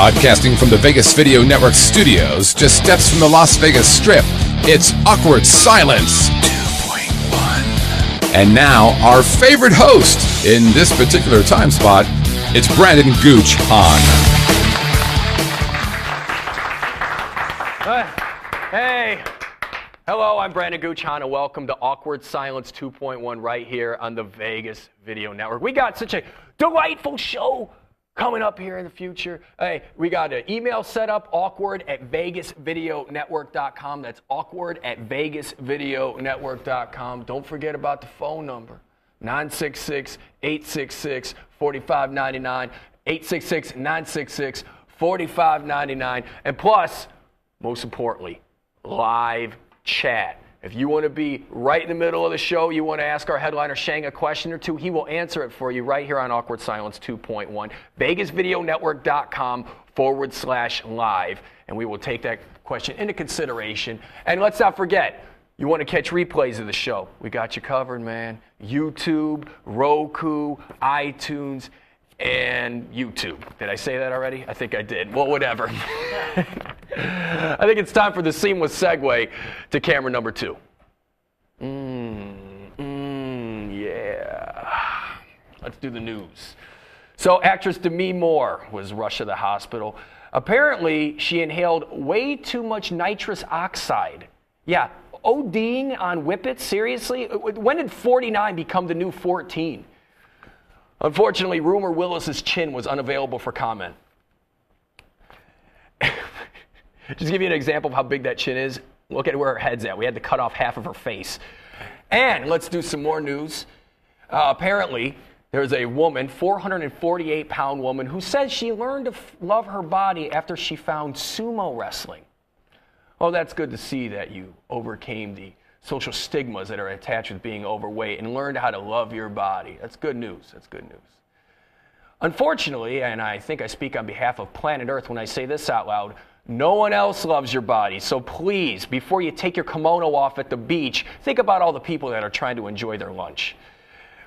Broadcasting from the Vegas Video Network studios, just steps from the Las Vegas Strip, it's Awkward Silence 2.1. And now, our favorite host in this particular time spot, it's Brandon Gooch Hahn. Uh, hey, hello, I'm Brandon Gooch Hahn, and welcome to Awkward Silence 2.1 right here on the Vegas Video Network. We got such a delightful show coming up here in the future. Hey, we got an email set up, awkward at vegasvideonetwork.com. That's awkward at vegasvideonetwork.com. Don't forget about the phone number 966 866 4599. 866 966 4599. And plus, most importantly, live chat. If you want to be right in the middle of the show, you want to ask our headliner Shang a question or two, he will answer it for you right here on Awkward Silence 2.1. VegasVideoNetwork.com forward slash live. And we will take that question into consideration. And let's not forget, you want to catch replays of the show. We got you covered, man. YouTube, Roku, iTunes, and YouTube. Did I say that already? I think I did. Well, whatever. I think it's time for the seamless segue to camera number two. Mmm, yeah. Let's do the news. So, actress Demi Moore was rushed to the hospital. Apparently, she inhaled way too much nitrous oxide. Yeah, ODing on whippets? Seriously? When did 49 become the new 14? Unfortunately, Rumor Willis's chin was unavailable for comment. Just give you an example of how big that chin is. Look at where her head's at. We had to cut off half of her face. And let's do some more news. Uh, apparently, there's a woman, 448 pound woman, who says she learned to f- love her body after she found sumo wrestling. Well, that's good to see that you overcame the social stigmas that are attached with being overweight and learned how to love your body. That's good news. That's good news. Unfortunately, and I think I speak on behalf of planet Earth when I say this out loud, no one else loves your body. So please, before you take your kimono off at the beach, think about all the people that are trying to enjoy their lunch.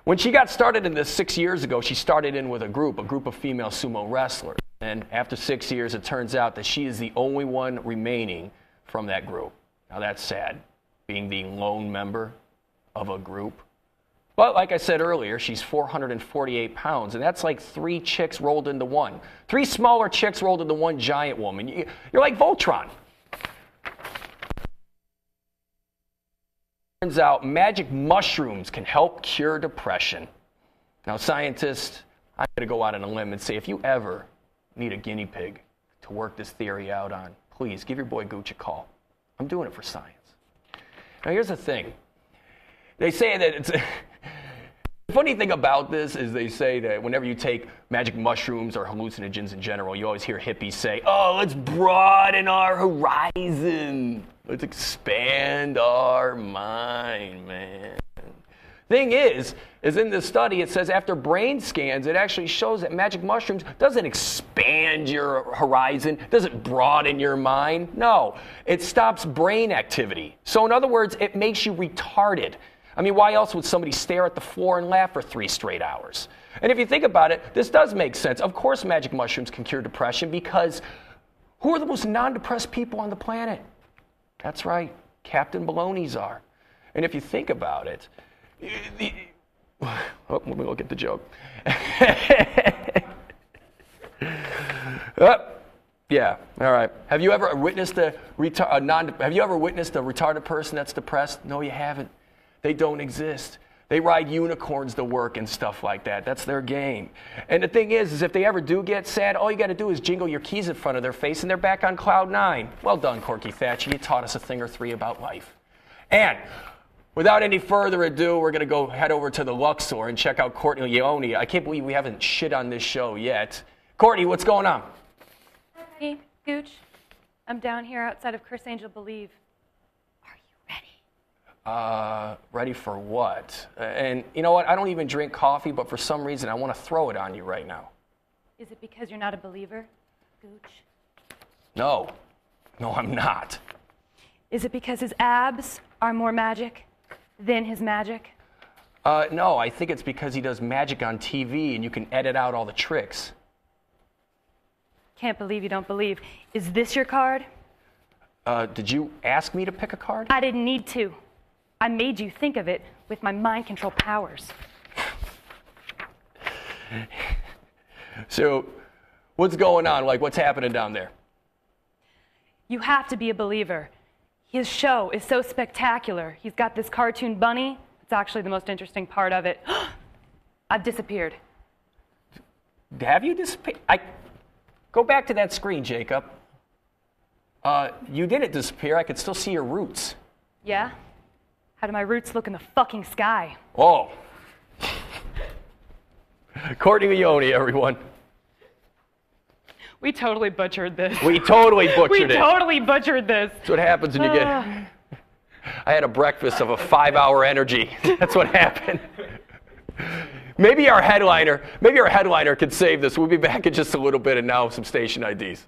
When she got started in this six years ago, she started in with a group, a group of female sumo wrestlers. And after six years, it turns out that she is the only one remaining from that group. Now that's sad, being the lone member of a group. But like I said earlier, she's 448 pounds, and that's like three chicks rolled into one. Three smaller chicks rolled into one giant woman. You're like Voltron. Turns out magic mushrooms can help cure depression. Now, scientists, I'm going to go out on a limb and say if you ever need a guinea pig to work this theory out on, please give your boy Gooch a call. I'm doing it for science. Now, here's the thing they say that it's. Funny thing about this is they say that whenever you take magic mushrooms or hallucinogens in general, you always hear hippies say, oh, let's broaden our horizon. Let's expand our mind, man. Thing is, is in this study, it says after brain scans, it actually shows that magic mushrooms doesn't expand your horizon, doesn't broaden your mind. No, it stops brain activity. So, in other words, it makes you retarded. I mean, why else would somebody stare at the floor and laugh for three straight hours? And if you think about it, this does make sense. Of course, magic mushrooms can cure depression because who are the most non depressed people on the planet? That's right, Captain Baloney's are. And if you think about it, the, oh, let me look at the joke. oh, yeah, all right. Have you ever witnessed a, retar- a non? Have you ever witnessed a retarded person that's depressed? No, you haven't. They don't exist. They ride unicorns to work and stuff like that. That's their game. And the thing is, is if they ever do get sad, all you got to do is jingle your keys in front of their face and they're back on cloud nine. Well done, Corky Thatcher. You taught us a thing or three about life. And without any further ado, we're going to go head over to the Luxor and check out Courtney Leone. I can't believe we haven't shit on this show yet. Courtney, what's going on? Hey, Gooch. I'm down here outside of Criss Angel Believe. Uh, ready for what? And you know what? I don't even drink coffee, but for some reason I want to throw it on you right now. Is it because you're not a believer, Gooch? No. No, I'm not. Is it because his abs are more magic than his magic? Uh, no, I think it's because he does magic on TV and you can edit out all the tricks. Can't believe you don't believe. Is this your card? Uh, did you ask me to pick a card? I didn't need to. I made you think of it with my mind control powers. So, what's going on? Like, what's happening down there? You have to be a believer. His show is so spectacular. He's got this cartoon bunny. It's actually the most interesting part of it. I've disappeared. Have you disappeared? I go back to that screen, Jacob. Uh, you didn't disappear. I could still see your roots. Yeah? How do my roots look in the fucking sky? Oh. Courtney Leone, everyone. We totally butchered this. We totally butchered We it. We totally butchered this. That's what happens when you get. Ah. I had a breakfast of a five hour energy. That's what happened. Maybe our headliner, maybe our headliner could save this. We'll be back in just a little bit and now some station IDs.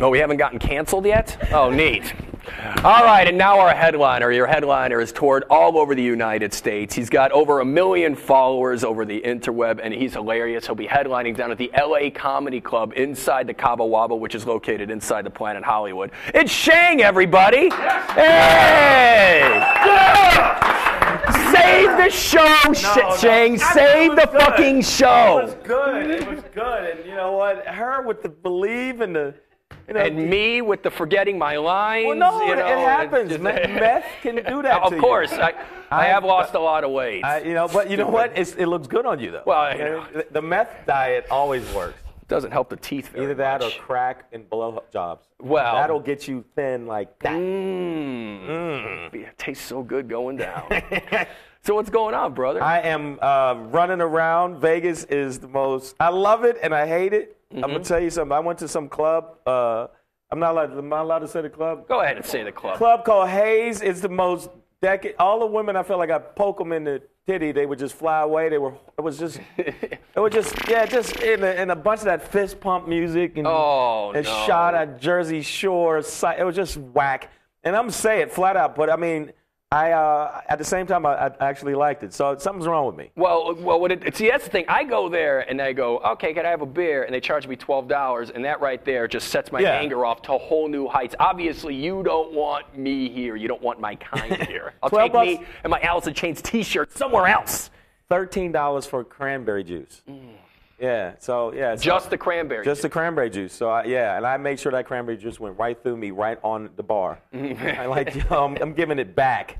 Oh, we haven't gotten canceled yet? Oh, neat. All right, and now our headliner. Your headliner is toured all over the United States. He's got over a million followers over the interweb, and he's hilarious. He'll be headlining down at the LA Comedy Club inside the Cabo Wabo, which is located inside the Planet Hollywood. It's Shang, everybody! Hey! Save the show, Sh- no. Shang. Save the good. fucking show! It was good. It was good. And you know what? Her with the believe and the, you know, And me with the forgetting my lines. Well, no, you it, know, it happens. just- Meth can do that. Of to course, I, I I- have lost a lot of weight. I, you know, but you know what? It's, it looks good on you though. Well, you know, the, the meth diet always works. Doesn't help the teeth very Either that much. or crack and blow jobs. Well- that'll get you thin like that. Mmm. It tastes so good going down. so what's going on, brother? I am uh, running around. Vegas is the most. I love it and I hate it. I'm Mm-hmm. gonna tell you something. I went to some club. Uh, I'm not allowed. Am I allowed to say the club? Go ahead and say the club. club called Haze. It's the most decade. All the women, I feel like I poke them in the titty, they would just fly away. They were. It was just. it was just. Yeah, just in a, in a bunch of that fist pump music and. Oh, and no. shot at Jersey Shore. It was just whack. And I'm saying it flat out, but I mean, I uh, at the same time I, I actually liked it. So something's wrong with me. Well, well, what it, see, that's the thing. I go there and I go, okay, can I have a beer? And they charge me twelve dollars, and that right there just sets my Yeah. anger off to whole new heights. Obviously, you don't want me here. You don't want my kind here. I'll 12 take bucks? me and my Alice in Chains T-shirt somewhere else. Thirteen dollars for cranberry juice. Yeah. So yeah. so- Mm. Just the cranberry. Just the cranberry juice. So I, yeah, and I made sure that cranberry juice went right through me, right on the bar. I like, I'm, I'm giving it back.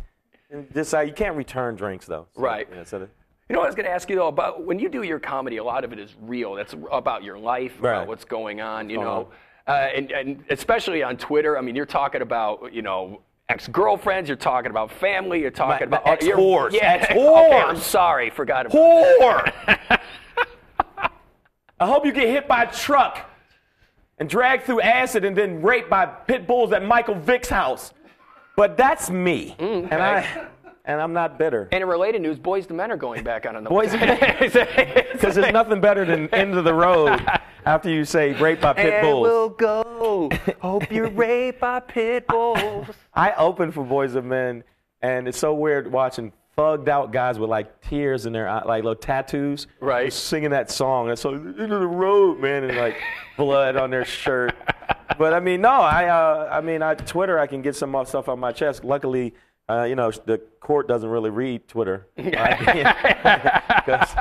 And just uh, you can't return drinks though. So, Right. Yeah, so the, You know what I was going to ask you though about when you do your comedy, a lot of it is real. That's about your life, Right. about what's going on. You know, uh, and, and especially on Twitter. I mean, you're talking about you know ex-girlfriends. You're talking about family. You're talking My- about my uh, ex-whores, Yeah, ex-whores. Okay, I'm sorry, forgot about. whore. I hope you get hit by a truck and dragged through acid and then raped by pit bulls at Michael Vick's house. But that's me, mm, and I and I'm not bitter. And in related news, Boyz II Men are going back on. the Boyz II Men. Because there's nothing better than end of the road after you say raped by pit bulls. And we'll go. Hope you're raped by pit bulls. I open for Boys of Men, and it's so weird watching thugged out guys with like tears in their eye, like little tattoos, Right. singing that song. And so end of the road, man, and like blood on their shirt. But I mean, no, I, uh, I mean, I Twitter, I can get some stuff on my chest. Luckily, uh, you know, the court doesn't really read Twitter because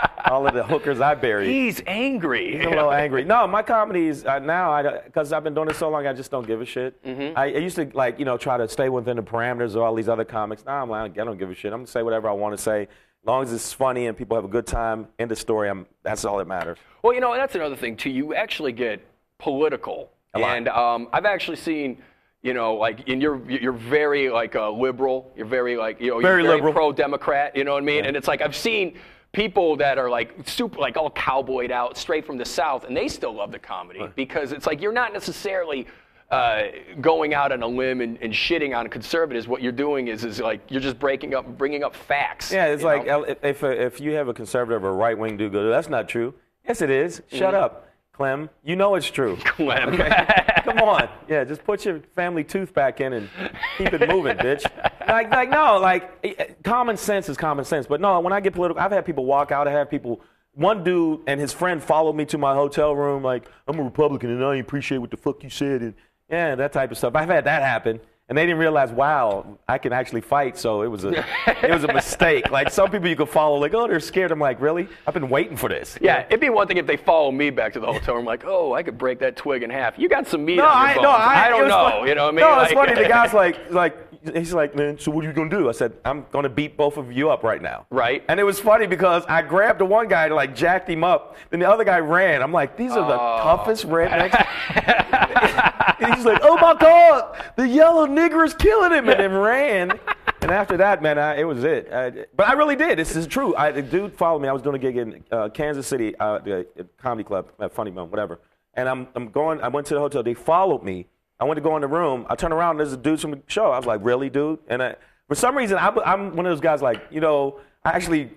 all of the hookers I buried. He's angry. I'm a little angry. No, my comedy is uh, now because I've been doing it so long, I just don't give a shit. Mm-hmm. I, I used to like you know try to stay within the parameters of all these other comics. Now I'm like I don't give a shit. I'm gonna say whatever I want to say, as long as it's funny and people have a good time. End of story. I'm that's all that matters. Well, you know, and that's another thing too. You actually get political. And um, I've actually seen. You know, like, and you're you're very like uh, liberal. You're very like you know Very you're liberal. pro Democrat. You know what I mean? And it's like I've seen people that are like super like all cowboyed out straight from the South, and they still love the comedy because it's like you're not necessarily. Uh, going out on a limb and, and shitting on conservatives, what you're doing is is like you're just breaking up, bringing up facts. Yeah, it's like know? if if you have a conservative or right wing dude go, that's not true. Yes, it is. Shut up, Clem. You know it's true. Clem. Come on. Yeah, just put your family tooth back in and keep it moving, bitch. Like, like no, like eh, eh, common sense is common sense. But no, when I get political, I've had people walk out. I have people. One dude and his friend followed me to my hotel room. Like, I'm a Republican and I appreciate what the fuck you said. And yeah, that type of stuff. I've had that happen. And they didn't realize, wow, I can actually fight. So it was a, it was a mistake. Like some people you could follow, like, oh, they're scared. I'm like, really? I've been waiting for this. Yeah, it'd be one thing if they follow me back to the hotel I'm like, oh, I could break that twig in half. You got some meat No, on your I bones. no, I, it don't know. funny. You know what I mean? No, it's Like- funny. The guy's like, like, he's like, man, so what are you gonna do? I said, I'm gonna beat both of you up right now. Right. And it was funny because I grabbed the one guy, and like, jacked him up. Then the other guy ran. I'm like, these are the Oh. toughest rednecks. and he's like, oh my god, the yellow nigger is killing him, and then ran. And after that, man, I, it was it. I, but I really did. This is true. I, the dude followed me. I was doing a gig in uh, Kansas City, uh, the uh, comedy club, at Funny Bone, whatever. And I'm, I'm going. I went to the hotel. They followed me. I went to go in the room. I turned around. And there's a dude from the show. I was like, really, dude? And I, for some reason, I, I'm one of those guys. Like, you know, I actually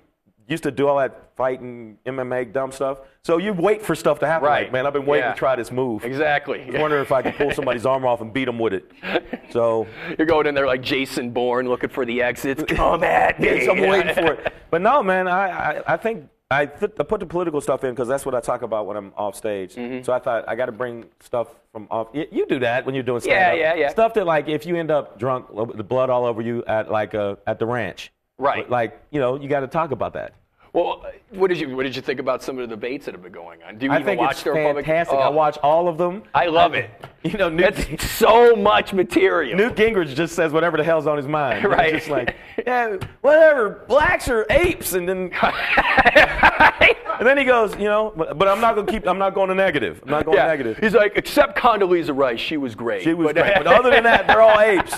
used to do all that fighting, MMA, dumb stuff. So you wait for stuff to happen. Right. Like, man, I've been waiting Yeah. to try this move. Exactly. I was wondering if I could pull somebody's arm off and beat them with it. So You're going in there like Jason Bourne looking for the exits. Come at me. yes, I'm waiting for it. But no, man, I, I, I think I, th- I put the political stuff in because that's what I talk about when I'm off stage. Mm-hmm. So I thought I got to bring stuff from off. Y- You do that when you're doing Yeah, stand-up. yeah, yeah. Stuff that like if you end up drunk, the blood all over you at like uh, at the ranch. Right. Like you know, you got to talk about that. Well, what did you what did you think about some of the debates that have been going on? Do you I even think watch it's the Republic? fantastic. I Oh, watch all of them. I love it. You know, Newt, That's so much material. Newt Gingrich just says whatever the hell's on his mind. Right. just like, yeah, whatever. Blacks are apes, and then and then he goes, you know, but, but I'm not gonna keep. I'm not going to negative. I'm not going yeah. negative. He's like, except Condoleezza Rice, she was great. She was But- great, but other than that, they're all apes.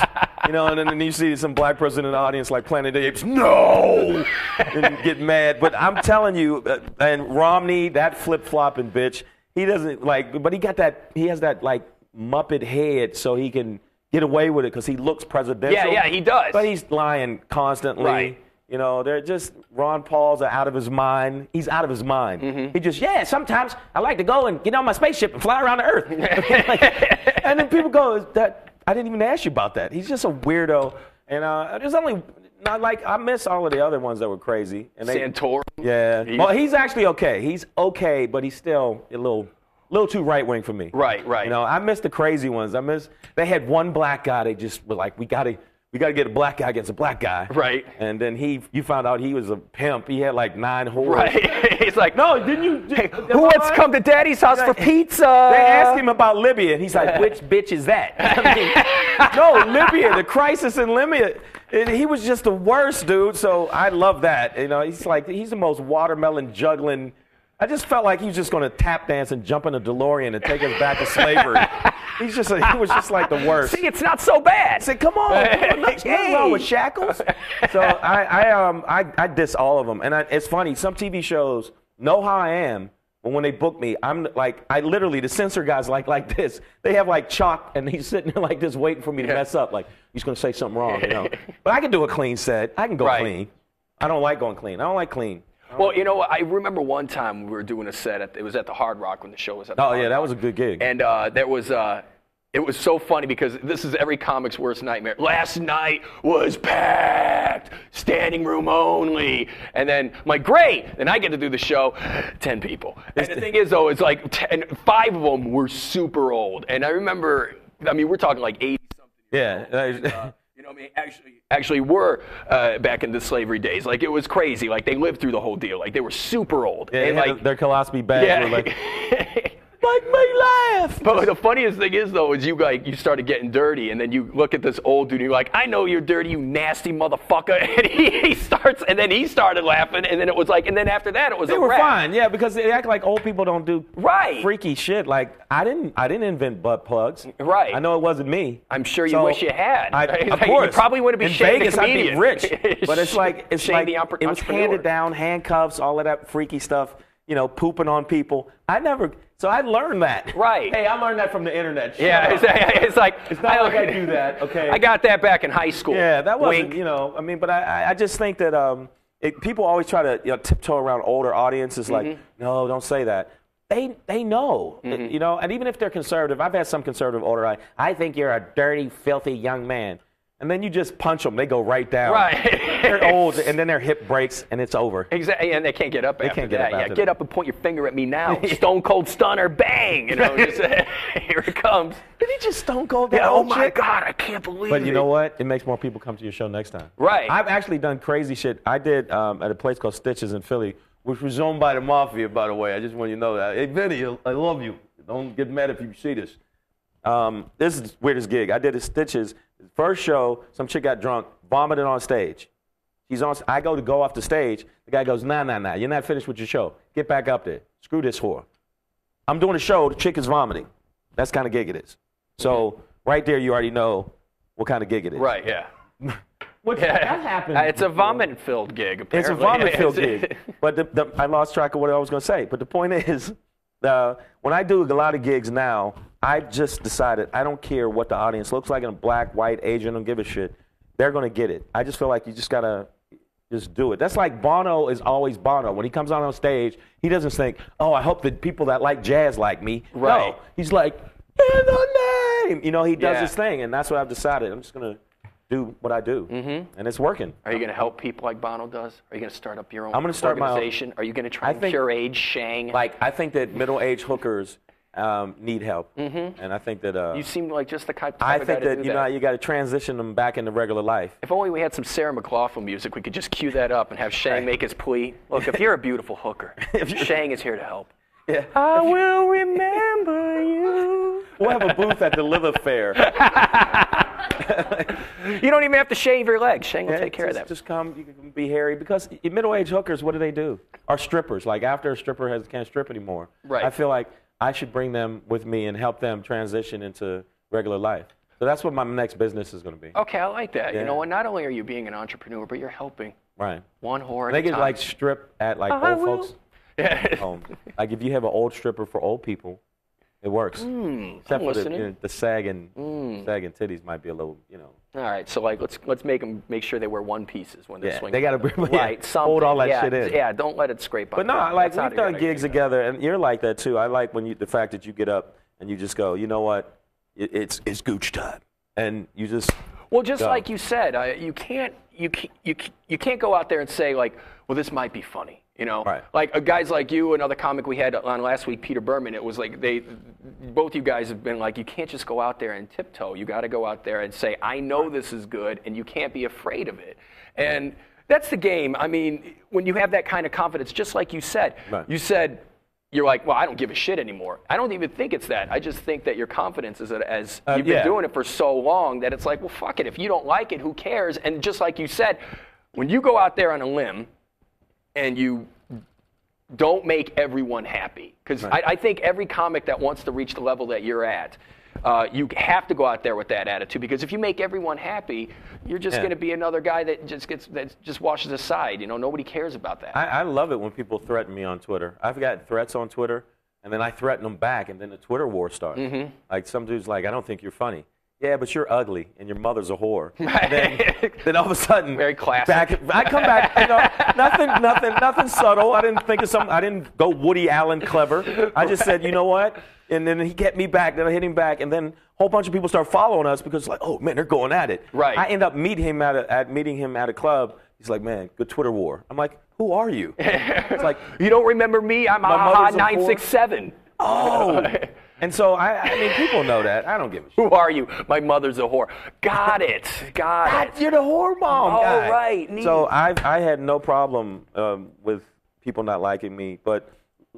You know, and then, then you see some black person in the audience like Planet Apes, no, and get mad. But I'm telling you, uh, and Romney, that flip flopping bitch, he doesn't like, but he got that, he has that like Muppet head, so he can get away with it because he looks presidential. Yeah, yeah, he does. But he's lying constantly. Right. You know, they're just Ron Paul's out of his mind. He's out of his mind. Mm-hmm. He just, yeah, sometimes I like to go and get on my spaceship and fly around the earth. Like, and then people go, "Is that I didn't even ask you about that. He's just a weirdo. And uh, there's only not like I miss all of the other ones that were crazy. And they, Santorum. yeah. He's- well, he's actually okay. He's okay, but he's still a little, little too right wing for me. Right, right. You know, I miss the crazy ones. I miss. They had one black guy. They just were like, we gotta, we gotta get a black guy against a black guy. Right. And then he, you found out he was a pimp. He had like nine whores. Right. He's like, No, didn't you? Hey, who wants to come to Daddy's house for pizza? They asked him about Libya, and he's like, "Which bitch is that?" I mean, no, Libya, the crisis in Libya. And he was just the worst, dude. So I love that. You know, he's like he's the most watermelon juggling. I just felt like he was just going to tap dance and jump in a DeLorean and take us back to slavery. he's just a, he was just like the worst. See, it's not so bad. I said, "Come on, there's nothing wrong with shackles." So I, I, um, I, I diss all of them, and I, it's funny. Some TV shows know how I am, but when they book me, I'm like, I literally the censor guys like like this. They have like chalk, and he's sitting there like this, waiting for me to mess up. Like he's gonna say something wrong, you know. but I can do a clean set. I can go Right. clean. I don't like going clean. I don't like clean. Well, you know? I remember one time we were doing a set. At, it was at the Hard Rock when the show was at. The Oh Hard yeah, that Rock. was a good gig. And uh, there was, uh, it was so funny because this is every comic's worst nightmare. Last night was packed, standing room only. And then I'm like, great. Then I get to do the show, 10 people. And the thing is, though, it's like 10, five of them were super old. And I remember, I mean, we're talking like 80 something. yeah. You know, what I mean, actually, actually were uh, back in the slavery days. Like it was crazy. Like they lived through the whole deal. Like they were super old. yeah, and like, their colostomy bags yeah. were like Like, make me laugh. But the funniest thing is though, is you like you started getting dirty, and then you look at this old dude, and you're like, "I know you're dirty, you nasty motherfucker," and he, he starts, and then he started laughing, and then it was like, and then after that, it was They were wrap. fine, yeah, because they act like old people don't do Right. freaky shit. Like I didn't, I didn't invent butt plugs. Right. I know it wasn't me. I'm sure you So, wish you had. I, Like, of you probably wouldn't be in Shane the Vegas. I'd be rich, but it's like it's Shane like it was handed down, handcuffs, all of that freaky stuff. You know, pooping on people. I never. So I learned that. Right. Hey, I learned that from the internet. Shut Yeah, it's, it's like It's not like I do that, okay? I got that back in high school. Yeah, that wasn't, Wink. you know, I mean, but I, I- I just think that um, it, people always try to you know, tiptoe around older audiences, like, Mm-hmm. no, don't say that. They, they know, you know, and even if they're conservative, I've had some conservative older, I, I think you're a dirty, filthy young man. And then you just punch them, they go right down. Right. they're old, and then their hip breaks, and it's over. Exactly, and they can't get up after can't get that. up yeah, get that. up and point your finger at me now. Stone cold stunner, bang! You know, just, here it comes. Did he just stone cold that Yeah, oh my? God, I can't believe it. But you know what? It makes more people come to your show next time. Right. I've actually done crazy shit. I did um, at a place called Stitches in Philly, which was owned by the mafia, by the way. I just want you to know that. Hey, Vinny, I love you. Don't get mad if you see this. Um, this is the weirdest gig. I did at Stitches. First show, some chick got drunk, vomited on stage. She's on. I go to go off the stage. The guy goes, Nah, nah, nah. You're not finished with your show. Get back up there. Screw this whore. I'm doing a show. The chick is vomiting. That's the kind of gig it is. So right there, you already know what kind of gig it is. Right, yeah. What Yeah. that happened? Uh, It's a vomit-filled gig. Apparently. It's a vomit-filled gig. But the, the, I lost track of what I was going to say. But the point is, uh, when I do a lot of gigs now, I just decided I don't care what the audience looks like in a black, white, Asian, don't give a shit. They're going to get it. I just feel like you just got to just do it. That's like Bono is always Bono. When he comes out on stage, he doesn't think, oh, I hope the people that like jazz like me. Right. No, he's like, in the name. You know, he does Yeah. his thing. And that's what I've decided. I'm just going to do what I do. Mm-hmm. And it's working. Are you going to help people like Bono does? Are you going to start up your own I'm gonna start my own- organization? Are you going to try I and think- age, Shang? like I think that middle-aged hookers um, need help, mm-hmm. and I think that uh, you seem like just the type, I of guy think that you that. know you got to transition them back into regular life. If only we had some Sarah McLachlan music, we could just cue that up and have Shang make his plea. Look, if you're a beautiful hooker, Shang is here to help. Yeah. I will remember you. We'll have a booth at the Liver Fair. You don't even have to shave your legs. Shang will Yeah, take care just, of that. Just come, you can be hairy because middle-aged hookers, what do they do? Are strippers. Like after a stripper has can't strip anymore, Right. I feel like I should bring them with me and help them transition into regular life. So that's what my next business is going to be. Okay, I like that. You know what? Not only are you being an entrepreneur, but you're helping Right. one whore at They a can like strip at like I old will. folks home. Um, like if you have an old stripper for old people, it works. Except I'm for the, you know, the sagging, sagging titties might be a little, you know. All right, so like let's let's make them make sure they wear one pieces when they Yeah, swinging. they gotta the- be- yeah, right. Hold all that yeah, shit in. Yeah, don't let it scrape. Up. But no, I like that's we've done gigs idea. together, and you're like that too. I like when you the fact that you get up and you just go, you know what, it, it's it's gooch time, and you just Well, just Go. like you said, uh, you can't you you you can't go out there and say like, well, this might be funny. You know, Right. like uh, guys like you, another comic we had on last week, Peter Berman. It was like they, both you guys have been like, you can't just go out there and tiptoe. You got to go out there and say, I know this is good, and you can't be afraid of it. And that's the game. I mean, when you have that kind of confidence, just like you said, Right. you said. You're like, well, I don't give a shit anymore. I don't even think it's that. I just think that your confidence is that as Uh, you've been yeah. doing it for so long that it's like, well, fuck it. If you don't like it, who cares? And just like you said, when you go out there on a limb and you don't make everyone happy, because Right. I, I think every comic that wants to reach the level that you're at, uh, you have to go out there with that attitude. Because if you make everyone happy, you're just Yeah. going to be another guy that just gets that just washes aside. You know, nobody cares about that. I, I love it when people threaten me on Twitter. I've got threats on Twitter, and then I threaten them back, and then the Twitter war starts. Mm-hmm. Like some dude's like, I don't think you're funny. Yeah, but you're ugly, and your mother's a whore. Then, then all of a sudden, Very classic. Back, I come back, you know, nothing, nothing, nothing subtle. I didn't think of something. I didn't go Woody Allen clever. I just said, you know what? And then he get me back. Then I hit him back, and then a whole bunch of people start following us because like, oh man, they're going at it. Right. I end up meeting him at, a, at meeting him at a club. He's like, man, good Twitter war. I'm like, who are you? it's like, you don't remember me? I'm AHA nine six seven. oh. and so I, I mean, people know that. I don't give a shit. Who are you? My mother's a whore. Got it. Got it. You're the whore mom Oh, guy. right, neat. So I I had no problem um, with people not liking me, but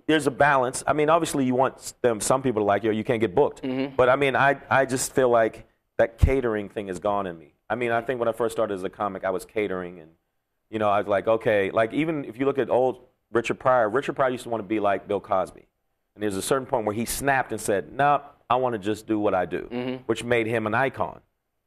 there's a balance. I mean, obviously, you want them, some people to like you, or you can't get booked. Mm-hmm. But I mean, I, I just feel like that catering thing is gone in me. I mean, I think when I first started as a comic, I was catering, and you know, I was like, okay, like even if you look at old Richard Pryor, Richard Pryor used to want to be like Bill Cosby, and there's a certain point where he snapped and said, "No, I want to just do what I do," Mm-hmm. which made him an icon.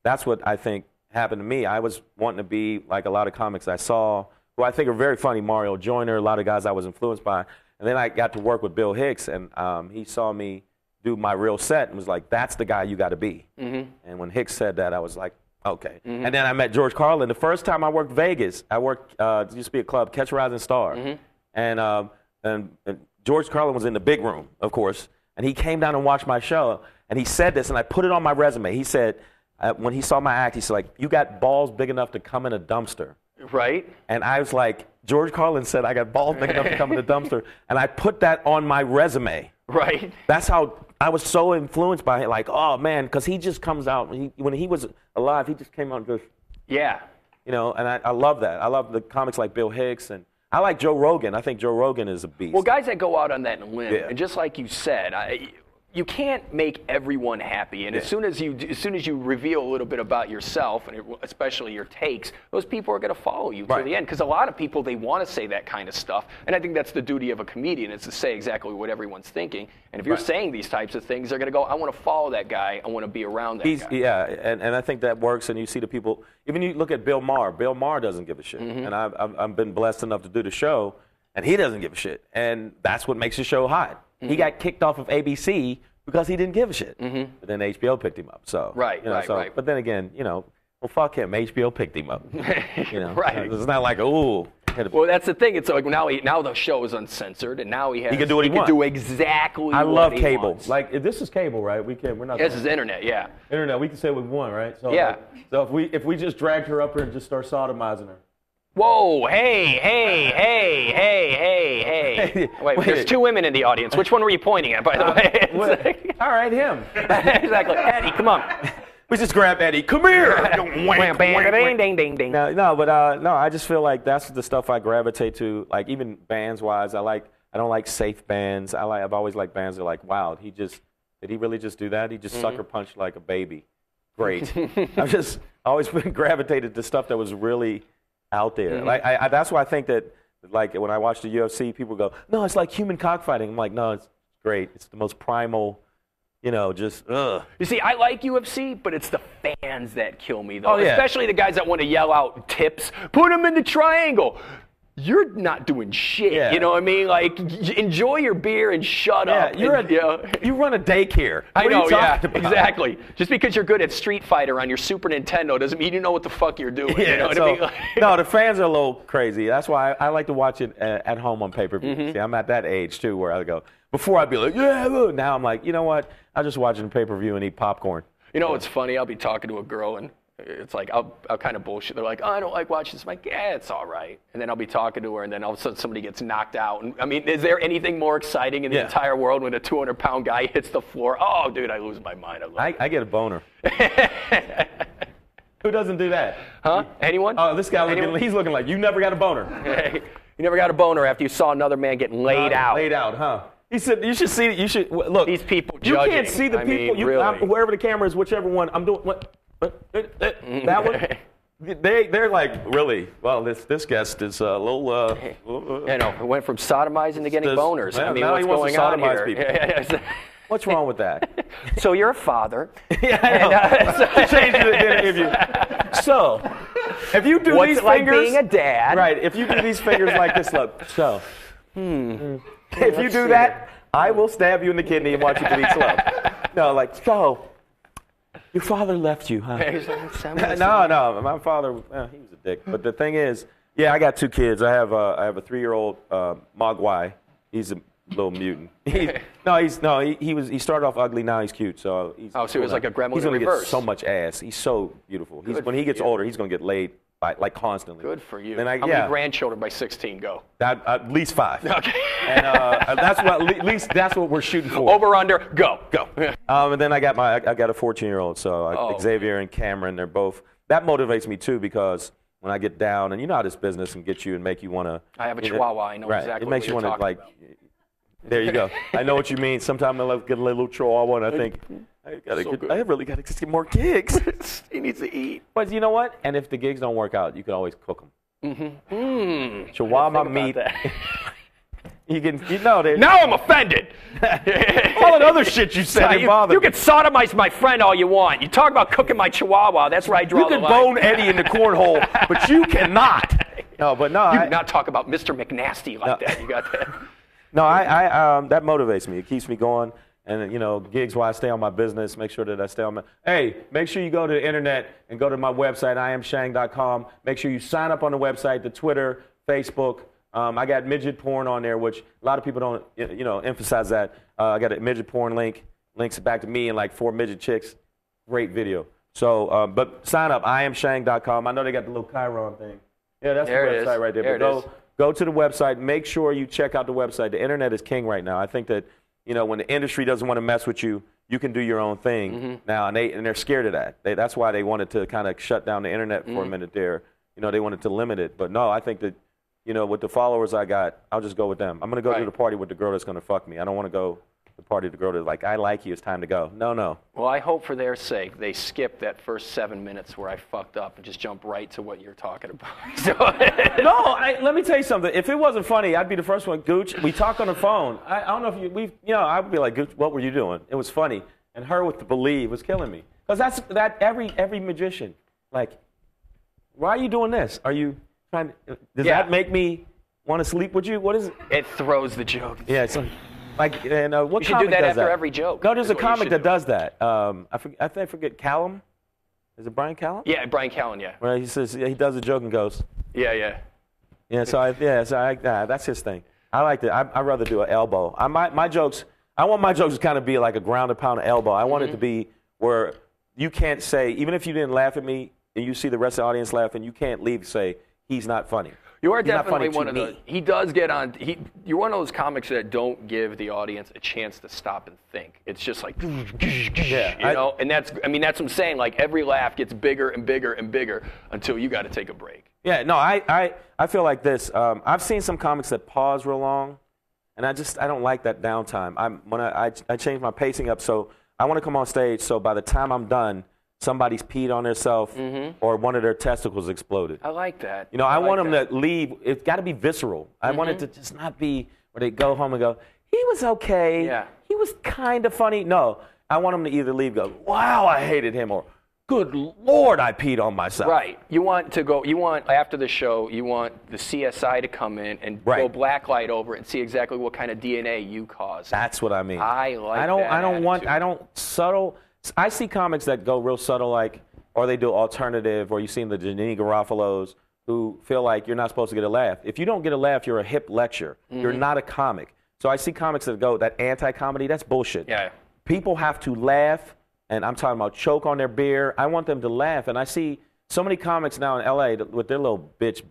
That's what I think happened to me. I was wanting to be like a lot of comics I saw, who I think are very funny. Mario Joyner, a lot of guys I was influenced by, and then I got to work with Bill Hicks, and um, he saw me do my real set and was like, "That's the guy you got to be." Mm-hmm. And when Hicks said that, I was like, "Okay." And then I met George Carlin. The first time I worked Vegas, I worked uh, used to be a club, Catch Rising Star, Mm-hmm. and, um, and and George Carlin was in the big room, of course, and he came down and watched my show, and he said this, and I put it on my resume. He said. Uh, when he saw my act, he said, like, you got balls big enough to come in a dumpster. Right? And I was like, George Carlin said I got balls big enough to come in a dumpster. And I put that on my resume. Right? That's how I was so influenced by it. Like, oh man, because he just comes out when he, when he was alive, he just came out and just, Yeah. you know. And I, I love that. I love the comics like Bill Hicks and I like Joe Rogan. I think Joe Rogan is a beast. Well, guys that go out on that limb, Yeah. and just like you said, I, you can't make everyone happy. And as soon as you, as soon as you reveal a little bit about yourself, and it- especially your takes, those people are going to follow you to the end. Because a lot of people they want to say that kind of stuff, and I think that's the duty of a comedian is to say exactly what everyone's thinking. And if you're Right. saying these types of things, they're going to go, "I want to follow that guy. I want to be around that He's, guy." yeah, and, and I think that works. And you see the people, even you look at Bill Maher. Bill Maher doesn't give a shit. Mm-hmm. And I've, I've, I've been blessed enough to do the show, and he doesn't give a shit. And that's what makes the show hot. Mm-hmm. He got kicked off of ABC because he didn't give a shit. But then HBO picked him up. So Right, you know, right, so, right. But then again, you know, well, fuck him. HBO picked him up. You know, Right. It's not like ooh. Well, that's the thing. It's like now he, now the show is uncensored, and now he has he can do what he can wants. do exactly. I love he cable. wants. Like this is cable, right? We can. We're not. this is internet, yeah. internet. We can say what we want, right? So Yeah. like, so if we if we just dragged her up here and just start sodomizing her. Whoa, hey, hey, hey, hey, hey, hey. Wait, Wait. there's two women in the audience. Which one were you pointing at, by the way? What? like- All right, him. exactly. Eddie, come on. We just grab Eddie. Come here. Ding, ding, ding. no, no, but uh, no, I just feel like that's the stuff I gravitate to. Like even bands wise, I like. I don't like safe bands. I like. I've always liked bands that are like, wow, he just did he really just do that? He just sucker punched like a baby. Great. I've just always been gravitated to stuff that was really out there. Mm-hmm. Like I, I, that's why I think that like when I watch the UFC, people go, no, it's like human cockfighting. I'm like, no, it's great. It's the most primal. You know, just ugh. You see, I like UFC, but it's the fans that kill me, though. Oh, yeah. Especially the guys that want to yell out tips. Put them in the triangle. You're not doing shit. Yeah. You know what I mean? Like, enjoy your beer and shut Yeah, up. you're and, a, you know. you run a daycare. I know, yeah, about? exactly. Just because you're good at Street Fighter on your Super Nintendo doesn't mean you know what the fuck you're doing. Yeah, you know what so, I mean? Like- no, the fans are a little crazy. That's why I, I like to watch it uh, at home on pay per view. Mm-hmm. See, I'm at that age too where I go. Before I'd be like, yeah, now I'm like, you know what? I'm just watching pay per view and eat popcorn. You know what's funny? I'll be talking to a girl and it's like I'll, I'll kind of bullshit. They're like, oh, I don't like watching this. I'm like, yeah, it's all right. And then I'll be talking to her, and then all of a sudden somebody gets knocked out. And I mean, is there anything more exciting in the Yeah. entire world when a 200 pound guy hits the floor? Oh, dude, I lose my mind. I I, I get a boner. Who doesn't do that? Huh? Anyone? Oh, this guy looking, he's looking like you never got a boner. you never got a boner after you saw another man get laid Uh, out. Laid out, huh? He said you should see. You should look. These people You can't see the I people. mean, you, really. Wherever the camera is, whichever one I'm doing. What? That- one. They they're like really. Well, this this guest is a little. Uh, You know, it went from sodomizing to getting This- boners. I mean, now what's he wants going to on sodomize here? people. What's wrong with that? so you're a father. yeah, I know. Change it in the interview. So, if you do What's these it like fingers, being a dad? right? If you do these fingers like this, look. So, hmm. if you do that, I will stab you in the kidney and watch you bleed slow. No, like so. Your father left you, huh? no, no, my father, eh, he was a dick. But the thing is, yeah, I got two kids. I have a, I have a three-year-old uh, Mogwai. He's a little mutant. He, no, he's no, he, he was he started off ugly. Now he's cute. So he's Oh, so he was like a gremlin He's gonna reverse. get so much ass. He's so beautiful. He's, when he gets you. older, he's gonna get laid by like constantly. Good for you. Then I, How yeah, many grandchildren by 16 go? that, at least five. Okay. And uh, that's what at least that's what we're shooting for. Over under, go. Go. Um, and then I got my I got a 14 year old, so Oh. Xavier and Cameron, they're both. That motivates me too because when I get down, and you know how this business can get you and make you want to. I have a Chihuahua, I know right, exactly It makes what you wanna, talking like There you go. I know what you mean. Sometimes I love get a little chihuahua and I think, I, gotta So get, good. I really got to get more gigs. he needs to eat. but you know what? And if the gigs don't work out, you can always cook them. Mm-hmm. Mm. Chihuahua meat. you can, you know, Now I'm offended. all the other shit you said you, you can sodomize my friend all you want. You talk about cooking my chihuahua. That's where I draw You the can line. bone Eddie in the cornhole, but you cannot. No, but no, You I, do not talk about Mr. McNasty like No. that. You got that. No, I, I um, that motivates me. It keeps me going. And you know, gigs I stay on my business, make sure that I stay on my. Hey, make sure you go to the internet and go to my website, iamshang.com. Make sure you sign up on the website, the Twitter, Facebook. Um, I got midget porn on there, which a lot of people don't, you know, emphasize that. Uh, I got a midget porn link, links back to me and like four midget chicks. Great video. So, um, but sign up, iamshang.com. I know they got the little chyron thing. Yeah, that's There the website right there. There but go, is. go to the website. Make sure you check out the website. The internet is king right now. I think that you know when the industry doesn't want to mess with you, you can do your own thing Mm-hmm. now, and they and they're scared of that. They, that's why they wanted to kind of shut down the internet Mm-hmm. for a minute there. You know, they wanted to limit it. But no, I think that you know with the followers I got, I'll just go with them. I'm gonna go to the party with the girl that's gonna fuck me. I don't want to go to the party with the girl that's like I like you. It's time to go. No, no. Well, I hope for their sake they skip that first seven minutes where I fucked up and just jump right to what you're talking about. So, No, I, let me tell you something. If it wasn't funny, I'd be the first one. Gooch, we talk on the phone. I, I don't know if you, we, you know, I'd be like, Gooch, what were you doing? It was funny, and her with the believe was killing me. Because that's that every every magician, like, why are you doing this? Are you trying? To, does Yeah. that make me want to sleep with you? What is it? it throws the joke. Yeah, it's like, like and uh, what You should do comic that does after that? every joke, No, there's a comic that do. does that. Um, I forget, I think I forget Callen. Is it Bryan Callen? Yeah, Bryan Callen. yeah. Where he says he does a joke and goes, Yeah, yeah. Yeah, so I, yeah, so I, nah, that's his thing. I like that. I, I'd rather do an elbow. I, my, my jokes, I want my jokes to kind of be like a ground and pound elbow. I want it to be where you can't say, even if you didn't laugh at me and you see the rest of the audience laughing, you can't leave and say, he's not funny. You are definitely one of the. me. He does get on. He, you're one of those comics that don't give the audience a chance to stop and think. It's just like, Yeah, you I- know, and that's. I mean, that's what I'm saying. Like every laugh gets bigger and bigger and bigger until you got to take a break. Yeah, no, I, I, I feel like this. Um, I've seen some comics that pause real long, and I just I don't like that downtime. I'm when I, I, I change my pacing up, so I want to come on stage. So by the time I'm done, somebody's peed on themselves mm-hmm. or one of their testicles exploded. I like that. You know, I, like want them that. to leave. It's got to be visceral. I want it to mm-hmm. just not be where they go home and go, he was okay. Yeah. He was kind of funny. No, I want them to either leave, go, wow, I hated him, or good lord, I peed on myself. Right. You want to go. You want after the show. You want the CSI to come in and go Right. blacklight over it and see exactly what kind of DNA you caused. That's what I mean. I like I don't. that I don't want. I don't subtle. I see comics that go real subtle, like, or they do alternative, or you seen the Janeane Garofalo's who feel like you're not supposed to get a laugh. If you don't get a laugh, you're a hip lecture. You're Mm-hmm. not a comic. So I see comics that go that anti-comedy. That's bullshit. Yeah. People have to laugh, and I'm talking about choke on their beer. I want them to laugh, and I see so many comics now in LA with their little bitch.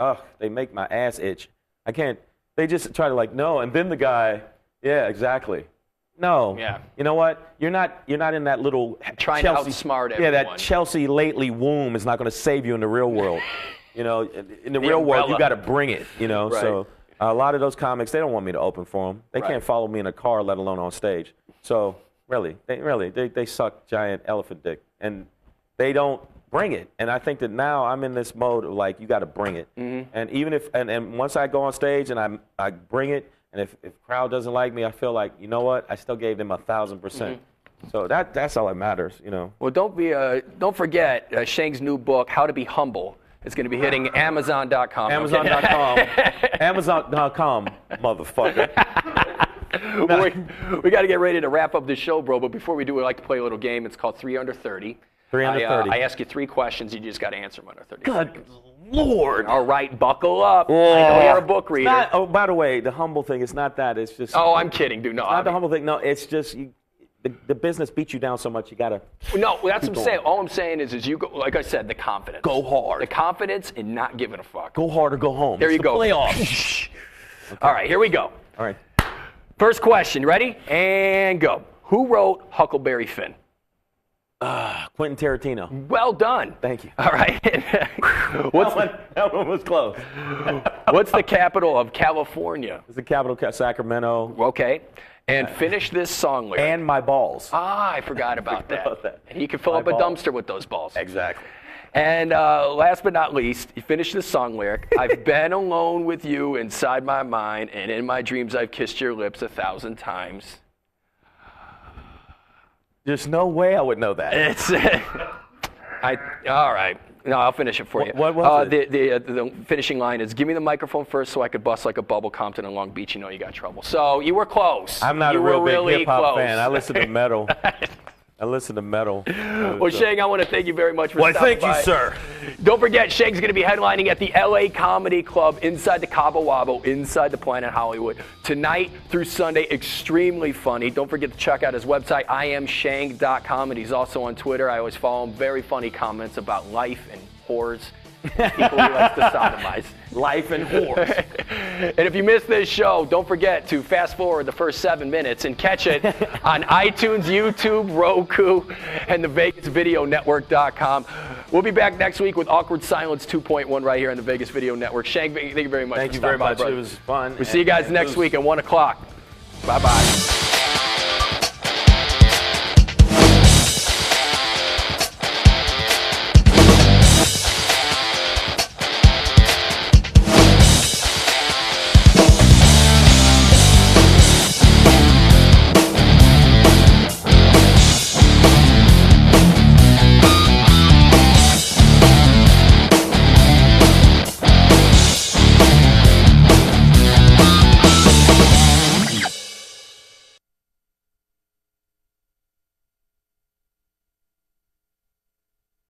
Ugh, they make my ass itch. I can't. They just try to like no, and then the guy. Yeah, exactly. No. Yeah. You know what? You're not. You're not in that little Trying to Chelsea, outsmart Yeah, that. Chelsea lately womb is not going to save you in the real world. you know, in in the, real world, you got to bring it. You know, Right. so a lot of those comics they don't want me to open for them. They Right. can't follow me in a car, let alone on stage. So really, they really they, they suck giant elephant dick, and they don't bring it. And I think that now I'm in this mode of like you got to bring it. Mm-hmm. And even if and, and once I go on stage and I I bring it, and if if crowd doesn't like me, I feel like you know what I still gave them a thousand percent. Mm-hmm. So that that's all that matters, you know. Well, don't be. Uh, don't forget uh, Shang's new book, How to Be Humble. It's going to be hitting Amazon.com. Amazon.com. Amazon.com, motherfucker. we, we got to get ready to wrap up the show, bro. But before we do, we like to play a little game. It's called Three Under Thirty. Three Under I, uh, 30. I ask you three questions. You just got to answer them under thirty. Good seconds. lord. All right, buckle up. I know you're a book reader. Not, oh, by the way, the humble thing is not that. It's just oh, I'm kidding, dude. No, not I the humble thing. No, it's just you, the, the business beats you down so much. You gotta No, that's what I'm saying. All I'm saying is, is you go, like I said, the confidence. Go hard. The confidence in not giving a fuck. go hard or go home. There It's you the go. Playoffs. All right, here we go. All right. First question. Ready? And go. Who wrote Huckleberry Finn? Uh, Quentin Tarantino. Well done. Thank you. All right. what's, That one, that one was close. what's the capital of California? It's the capital, Ca- Sacramento, Okay. And finish this song lyric. and my balls. ah, I forgot about that. about that. And you can fill My up a dumpster with those balls. Exactly. And uh, last but not least, you finish this song lyric. I've been alone with you inside my mind, and in my dreams I've kissed your lips a thousand times. There's no way I would know that. It's. I. All right. No, I'll finish it for you. What- what was uh, it? The, the, uh, the finishing line is, "Give me the microphone first, so I could bust like a bubble." Compton and Long Beach, you know you got trouble. So you were close. I'm not you a real big really hip hop close. fan. I listen to metal. I listen to metal. Well, Shang, I want to thank you very much for Why, stopping thank you, sir. Don't forget, Shang's going to be headlining at the LA Comedy Club inside the Cabo Wabo, inside the Planet Hollywood. Tonight through Sunday, extremely funny. Don't forget to check out his website, iamshang.com. And he's also on Twitter. I always follow him. Very funny comments about life and whores. People he likes to sodomize. Life and whores. And if you missed this show, don't forget to fast forward the first seven minutes and catch it on iTunes, YouTube, Roku, and the VegasVideoNetwork.com. We'll be back next week with Awkward Silence 2.1 right here on the Vegas Video Network. Shang, thank you very much. Thank for you very stopping by, much. brother. It was fun. We'll see you guys next was- week at 1 o'clock. Bye bye.